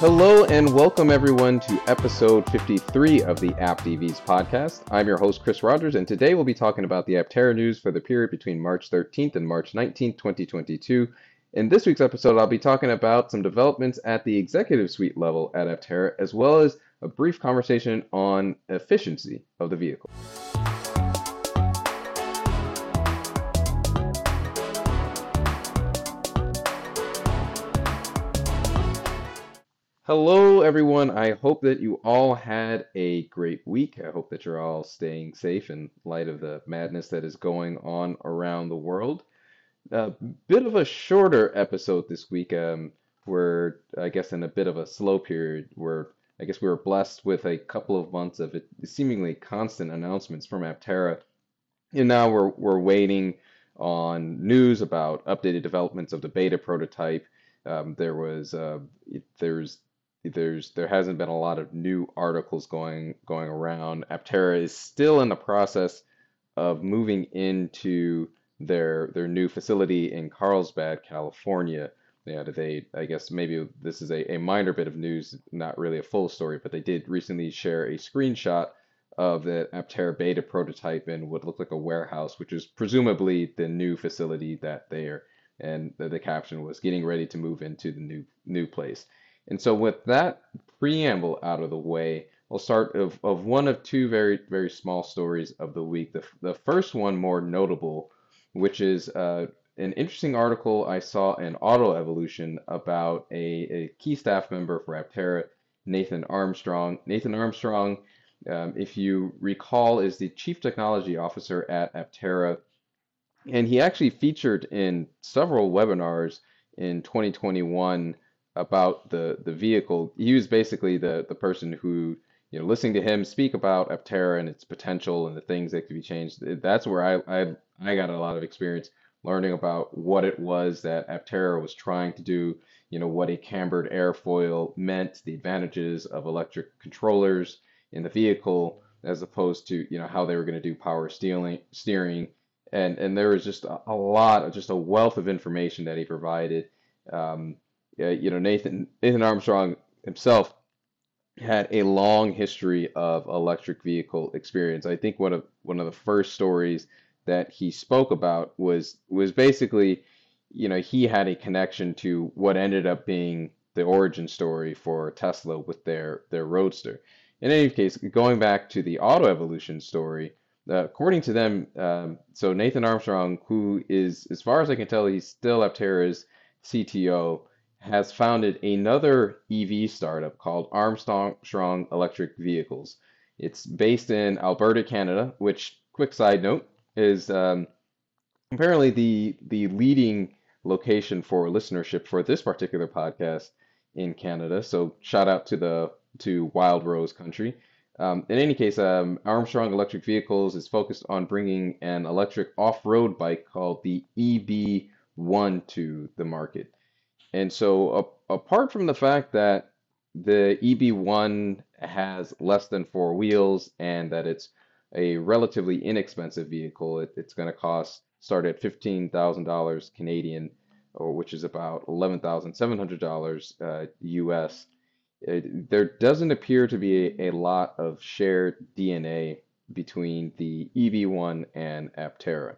Hello and welcome everyone to episode 53 of the Apt EVs podcast. I'm your host Chris Rogers and today we'll be talking about the Aptera news for the period between March 13th and March 19th, 2022. In this week's episode, I'll be talking about some developments at the executive suite level at Aptera as well as a brief conversation on efficiency of the vehicle. Hello, everyone. I hope that you all had a great week. I hope that you're all staying safe in light of the madness that is going on around the world. A bit of a shorter episode this week. Um, we're, I guess, in a bit of a slow period where I guess we were blessed with a couple of months of seemingly constant announcements from Aptera. And now we're, we're waiting on news about updated developments of the beta prototype. Um, there was uh, there's there's there hasn't been a lot of new articles going going around. Aptera is still in the process of moving into their their new facility in Carlsbad, California. Yeah, they I guess maybe this is a, a minor bit of news, not really a full story, but they did recently share a screenshot of the Aptera beta prototype in what looked like a warehouse, which is presumably the new facility that they are. And the, the caption was getting ready to move into the new new place. And so with that preamble out of the way, I'll start of, of one of two very, very small stories of the week. The, the first one more notable, which is uh, an interesting article I saw in Auto Evolution about a, a key staff member for Aptera, Nathan Armstrong. Nathan Armstrong, um, if you recall, is the Chief Technology Officer at Aptera, and he actually featured in several webinars in 2021 about the the vehicle. He was basically the the person who you know listening to him speak about Aptera and its potential and the things that could be changed. That's where I I I got a lot of experience learning about what it was that Aptera was trying to do. You know what a cambered airfoil meant, the advantages of electric controllers in the vehicle as opposed to you know how they were going to do power steering steering and and there was just a, a lot of just a wealth of information that he provided um, you know, Nathan Nathan Armstrong himself had a long history of electric vehicle experience. I think one of one of the first stories that he spoke about was was basically, you know, he had a connection to what ended up being the origin story for Tesla with their their Roadster. In any case, going back to the auto evolution story, uh, according to them, um, so Nathan Armstrong, who is, as far as I can tell, he's still Aptera's CTO has founded another EV startup called Armstrong Electric Vehicles. It's based in Alberta, Canada, which, quick side note, is um, apparently the the leading location for listenership for this particular podcast in Canada. So shout out to the to Wild Rose Country. Um, in any case, um, Armstrong Electric Vehicles is focused on bringing an electric off-road bike called the EB1 to the market. And so, apart from the fact that the EB1 has less than four wheels and that it's a relatively inexpensive vehicle, it, it's going to cost start at $15,000 Canadian, or which is about $11,700 uh, US. It, there doesn't appear to be a, a lot of shared DNA between the EB1 and Aptera.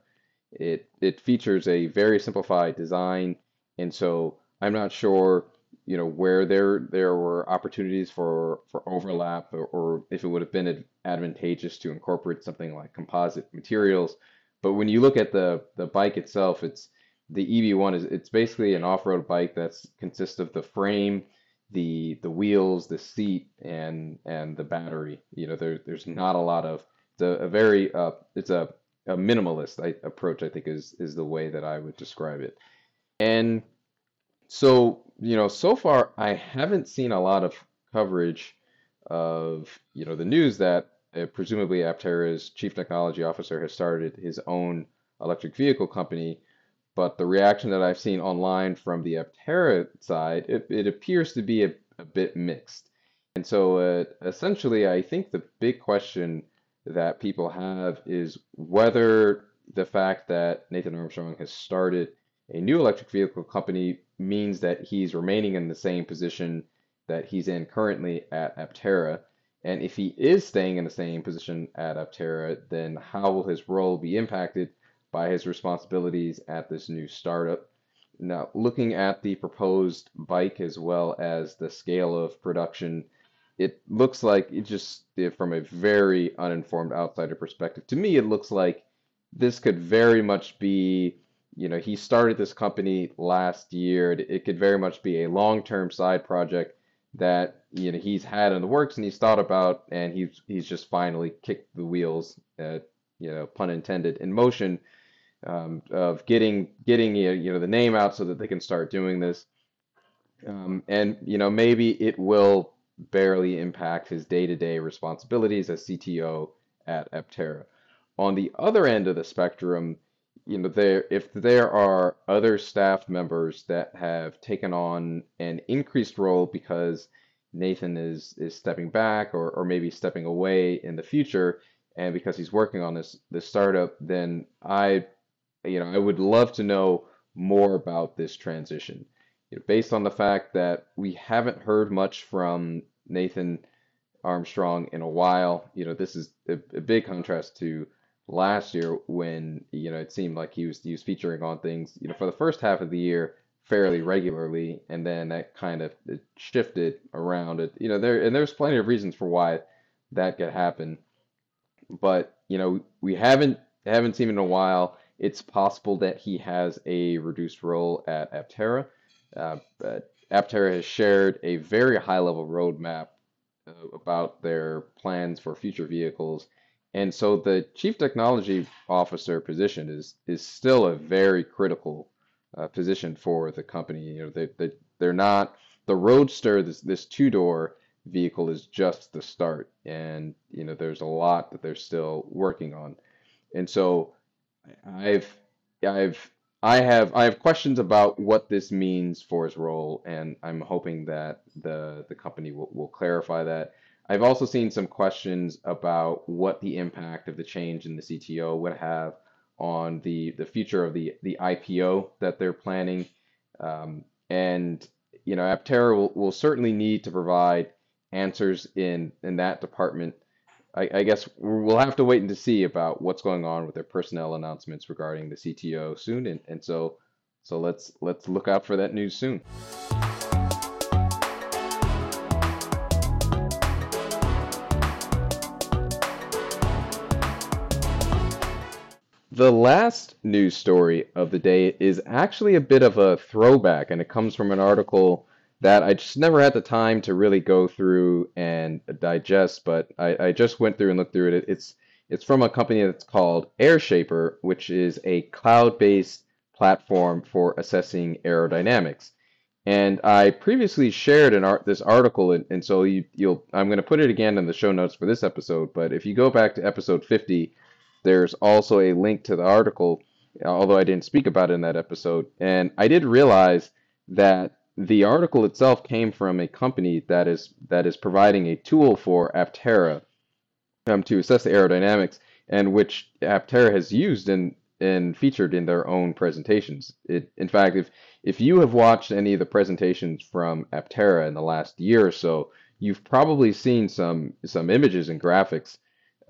It it features a very simplified design, and so I'm not sure, you know, where there there were opportunities for for overlap or, or if it would have been advantageous to incorporate something like composite materials. But when you look at the the bike itself, it's the EB1 is it's basically an off-road bike that's consists of the frame, the the wheels, the seat, and and the battery. You know, there there's not a lot of it's a, a very uh, it's a, a minimalist I, approach. I think is is the way that I would describe it. And so, you know, so far I haven't seen a lot of coverage of, you know, the news that uh, presumably Aptera's chief technology officer has started his own electric vehicle company. But the reaction that I've seen online from the Aptera side, it, it appears to be a, a bit mixed. And so uh, essentially, I think the big question that people have is whether the fact that Nathan Armstrong has started a new electric vehicle company means that he's remaining in the same position that he's in currently at Aptera? And if he is staying in the same position at Aptera, then how will his role be impacted by his responsibilities at this new startup? Now, looking at the proposed bike as well as the scale of production, it looks like it just, from a very uninformed outsider perspective, to me, it looks like this could very much be, you know, he started this company last year. It, could very much be a long-term side project that, you know, he's had in the works and he's thought about, and he's he's just finally kicked the wheels, uh, you know, pun intended, in motion um, of getting getting you know the name out so that they can start doing this. Um, and you know maybe it will barely impact his day-to-day responsibilities as CTO at Aptera. On the other end of the spectrum, you know, there if there are other staff members that have taken on an increased role because Nathan is is stepping back or or maybe stepping away in the future, and because he's working on this this startup, then I you know, I would love to know more about this transition. You know, based on the fact that we haven't heard much from Nathan Armstrong in a while, you know, this is a, a big contrast to last year when, you know, it seemed like he was he was featuring on things, you know, for the first half of the year fairly regularly, and then that kind of shifted around it. You know, there and there's plenty of reasons for why that could happen. But, you know, we haven't haven't seen him in a while it's possible that he has a reduced role at Aptera. Uh, Aptera has shared a very high level roadmap uh, about their plans for future vehicles. And so the chief technology officer position is is still a very critical uh, position for the company. You know, they, they, they're not the Roadster, this, this two door vehicle is just the start. And, you know, there's a lot that they're still working on. And so I've I've I have I have questions about what this means for his role, and I'm hoping that the the company will, will clarify that. I've also seen some questions about what the impact of the change in the CTO would have on the the future of the the IPO that they're planning, um, and you know Aptera will, will certainly need to provide answers in in that department. I, I guess we'll have to wait and to see about what's going on with their personnel announcements regarding the CTO soon, and, and so so let's let's look out for that news soon. The last news story of the day is actually a bit of a throwback, and it comes from an article that I just never had the time to really go through and digest, but I, I just went through and looked through it. It's it's from a company that's called AirShaper, which is a cloud-based platform for assessing aerodynamics. And I previously shared an art this article, and, and so you, you'll I'm going to put it again in the show notes for this episode. But if you go back to episode 50, there's also a link to the article, although I didn't speak about it in that episode. And I did realize that the article itself came from a company that is that is providing a tool for Aptera um, to assess the aerodynamics, and which Aptera has used and and featured in their own presentations. It, in fact, if if you have watched any of the presentations from Aptera in the last year or so, you've probably seen some some images and graphics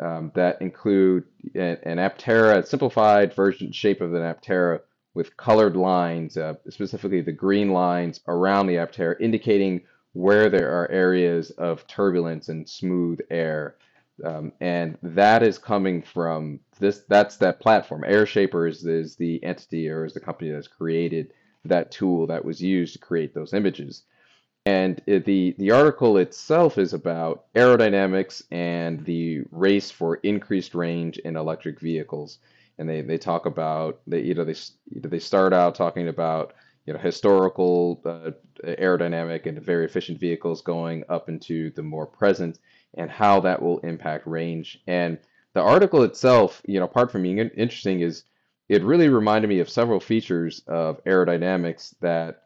um, that include an, an Aptera, simplified version shape of an Aptera with colored lines, uh, specifically the green lines around the Aptera, indicating where there are areas of turbulence and smooth air. Um, and that is coming from this. That's that platform. AirShaper is, is the entity or is the company that's created that tool that was used to create those images. And the the article itself is about aerodynamics and the race for increased range in electric vehicles. And they, they talk about they you know they they start out talking about you know historical uh, aerodynamic and very efficient vehicles going up into the more present and how that will impact range. And the article itself you know apart from being interesting is it really reminded me of several features of aerodynamics that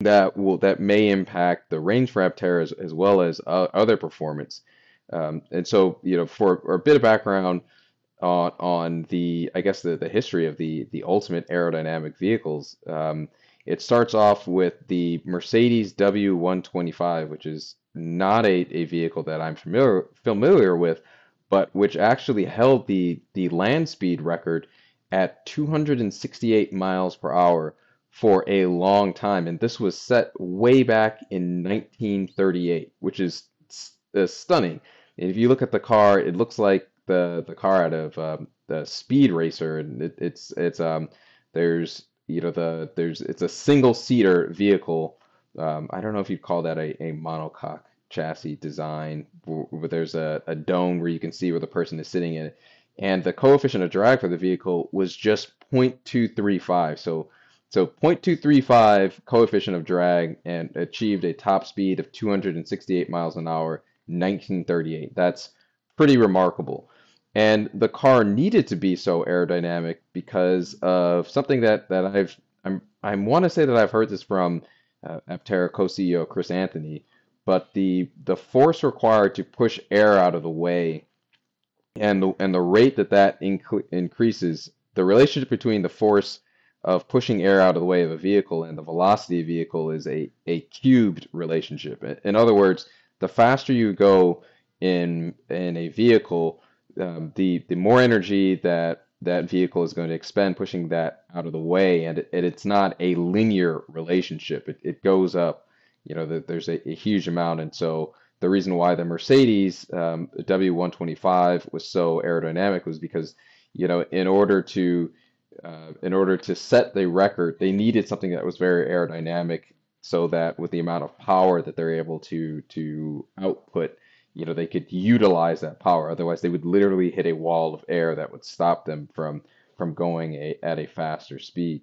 that will that may impact the range for Aptera as, as well as uh, other performance um, and so you know for, for a bit of background on on the I guess the, the history of the the ultimate aerodynamic vehicles. Um, It starts off with the Mercedes W125, which is not a, a vehicle that I'm familiar familiar with, but which actually held the the land speed record at 268 miles per hour for a long time. And this was set way back in 1938, which is uh, stunning. And if you look at the car, it looks like the the car out of um, the Speed Racer, and it, it's it's um there's you know the there's it's a single seater vehicle. Um, I don't know if you'd call that a, a monocoque chassis design, where there's a, a dome where you can see where the person is sitting in it. And the coefficient of drag for the vehicle was just 0.235. So so 0.235 coefficient of drag and achieved a top speed of 268 miles an hour, 1938. That's pretty remarkable. And the car needed to be so aerodynamic because of something that that I've I'm I want to say that I've heard this from uh, Aptera co-CEO Chris Anthony, but the the force required to push air out of the way and the and the rate that that inc increases, the relationship between the force of pushing air out of the way of a vehicle and the velocity of a vehicle is a, a cubed relationship. In other words, the faster you go in in a vehicle, um, the the more energy that that vehicle is going to expend pushing that out of the way, and, it, it's not a linear relationship. It, it goes up, you know, the, there's a, a huge amount, and so the reason why the Mercedes um, W125 was so aerodynamic was because, you know, in order to uh, in order to set the record, they needed something that was very aerodynamic, so that with the amount of power that they're able to to output, you know, they could utilize that power. Otherwise, they would literally hit a wall of air that would stop them from from going a, at a faster speed.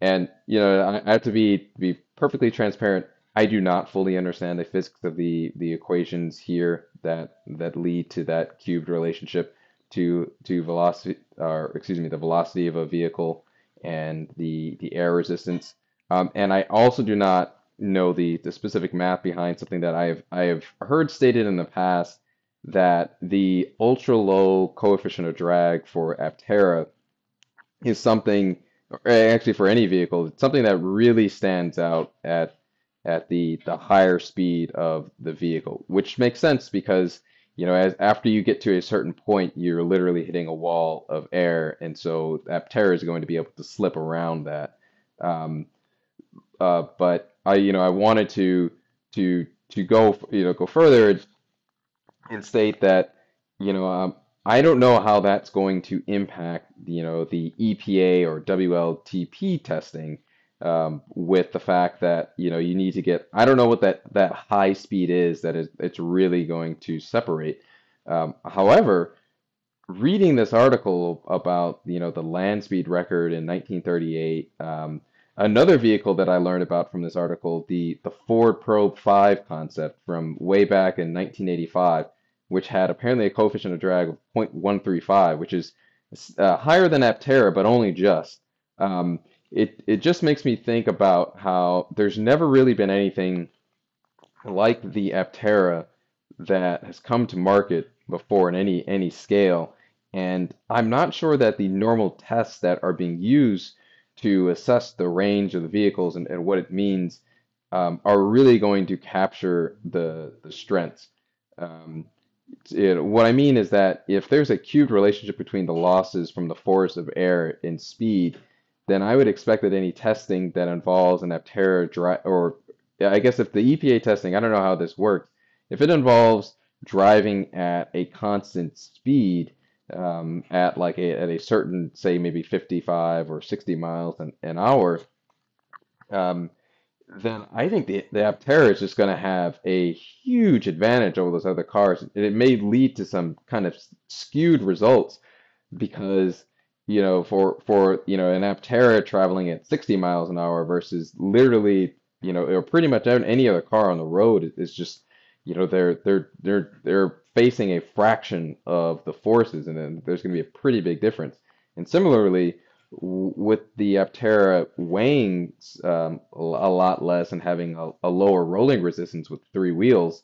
And you know, I, I have to be be perfectly transparent. I do not fully understand the physics of the the equations here that that lead to that cubed relationship to to velocity or excuse me the velocity of a vehicle and the the air resistance. Um, and I also do not know the the specific math behind something that I have I have heard stated in the past that the ultra low coefficient of drag for Aptera is something actually for any vehicle it's something that really stands out at at the the higher speed of the vehicle which makes sense because you know, as after you get to a certain point, you're literally hitting a wall of air, and so Aptera is going to be able to slip around that. Um, uh, but I, you know, I wanted to to to go, you know, go further and state that, you know, um, I don't know how that's going to impact, you know, the EPA or WLTP testing um, with the fact that you know you need to get I don't know what that that high speed is that it's really going to separate. Um, however, reading this article about you know the land speed record in 1938, um, another vehicle that I learned about from this article, the the Ford Probe 5 concept from way back in 1985, which had apparently a coefficient of drag of 0.135, which is uh, higher than Aptera, but only just. It it just makes me think about how there's never really been anything like the Aptera that has come to market before in any any scale. And I'm not sure that the normal tests that are being used to assess the range of the vehicles and, and what it means um, are really going to capture the the strengths. Um, it, what I mean is that if there's a cubed relationship between the losses from the force of air and speed, then I would expect that any testing that involves an Aptera dry, or I guess if the EPA testing, I don't know how this works, if it involves driving at a constant speed um, at like a, at a certain, say maybe 55 or 60 miles an, an hour, um, then I think the, the Aptera is just going to have a huge advantage over those other cars. And it may lead to some kind of skewed results because you know, for for you know an Aptera traveling at 60 miles an hour versus literally, you know, or pretty much any other car on the road is just, you know, they're they're they're they're facing a fraction of the forces, and then there's going to be a pretty big difference. And similarly, with the Aptera weighing um, a lot less and having a, a lower rolling resistance with three wheels,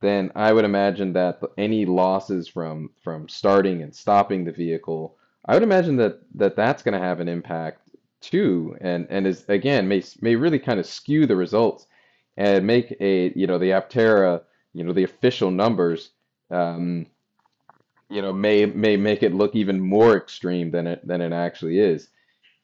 then I would imagine that any losses from from starting and stopping the vehicle I would imagine that that that's going to have an impact too, and and is again may may really kind of skew the results and make a you know the Aptera you know the official numbers um, you know may may make it look even more extreme than it than it actually is.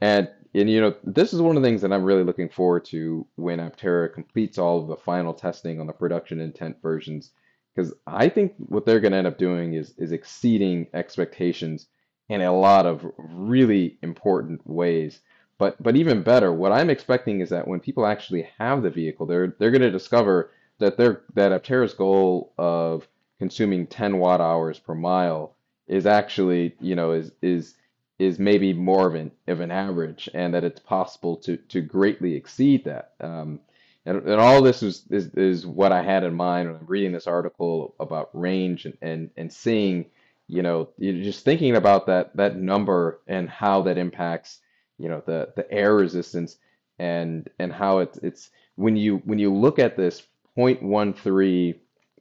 And and you know this is one of the things that I'm really looking forward to when Aptera completes all of the final testing on the production intent versions because I think what they're going to end up doing is is exceeding expectations in a lot of really important ways. But but even better, what I'm expecting is that when people actually have the vehicle, they're they're going to discover that their that Aptera's goal of consuming 10 watt hours per mile is actually, you know, is is is maybe more of an of an average, and that it's possible to to greatly exceed that. Um, and, and all this is, is is what I had in mind when I'm reading this article about range and and, and seeing, you know, just thinking about that that number and how that impacts, you know, the the air resistance and and how it's it's when you when you look at this 0.13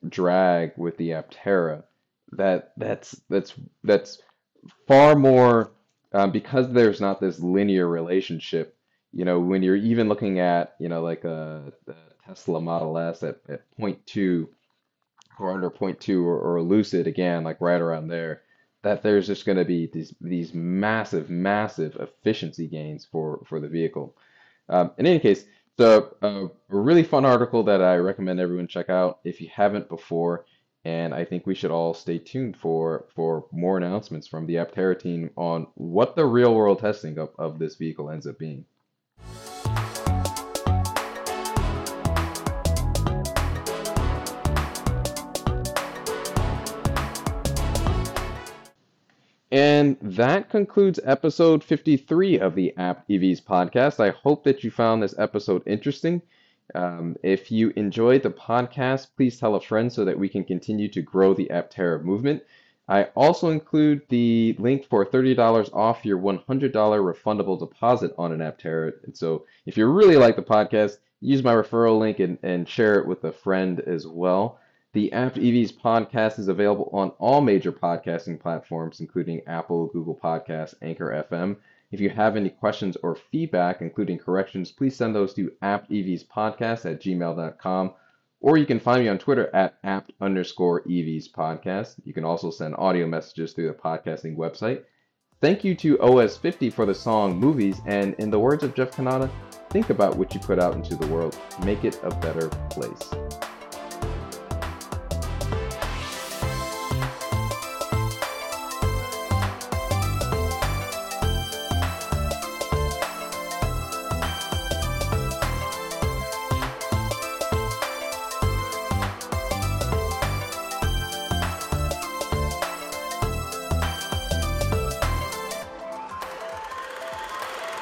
drag with the Aptera, that that's that's that's far more um, because there's not this linear relationship you know, when you're even looking at, you know, like a the Tesla Model S at, at point 0.2 or under point 0.2 or, or Lucid again, like right around there, that there's just going to be these these massive, massive efficiency gains for for the vehicle. Um, in any case, so uh, a really fun article that I recommend everyone check out if you haven't before. And I think we should all stay tuned for for more announcements from the Aptera team on what the real world testing of, of this vehicle ends up being. And that concludes episode 53 of the Apt EVs podcast. I hope that you found this episode interesting. Um, if you enjoyed the podcast, please tell a friend so that we can continue to grow the Aptera movement. I also include the link for $30 off your $100 refundable deposit on an Aptera. And so if you really like the podcast, use my referral link and, and share it with a friend as well. The Apt EVs podcast is available on all major podcasting platforms, including Apple, Google Podcasts, Anchor FM. If you have any questions or feedback, including corrections, please send those to aptevspodcast at gmail.com. Or you can find me on Twitter at apt underscore EVs podcast. You can also send audio messages through the podcasting website. Thank you to OS50 for the song Movies, and in the words of Jeff Cannata, think about what you put out into the world. Make it a better place.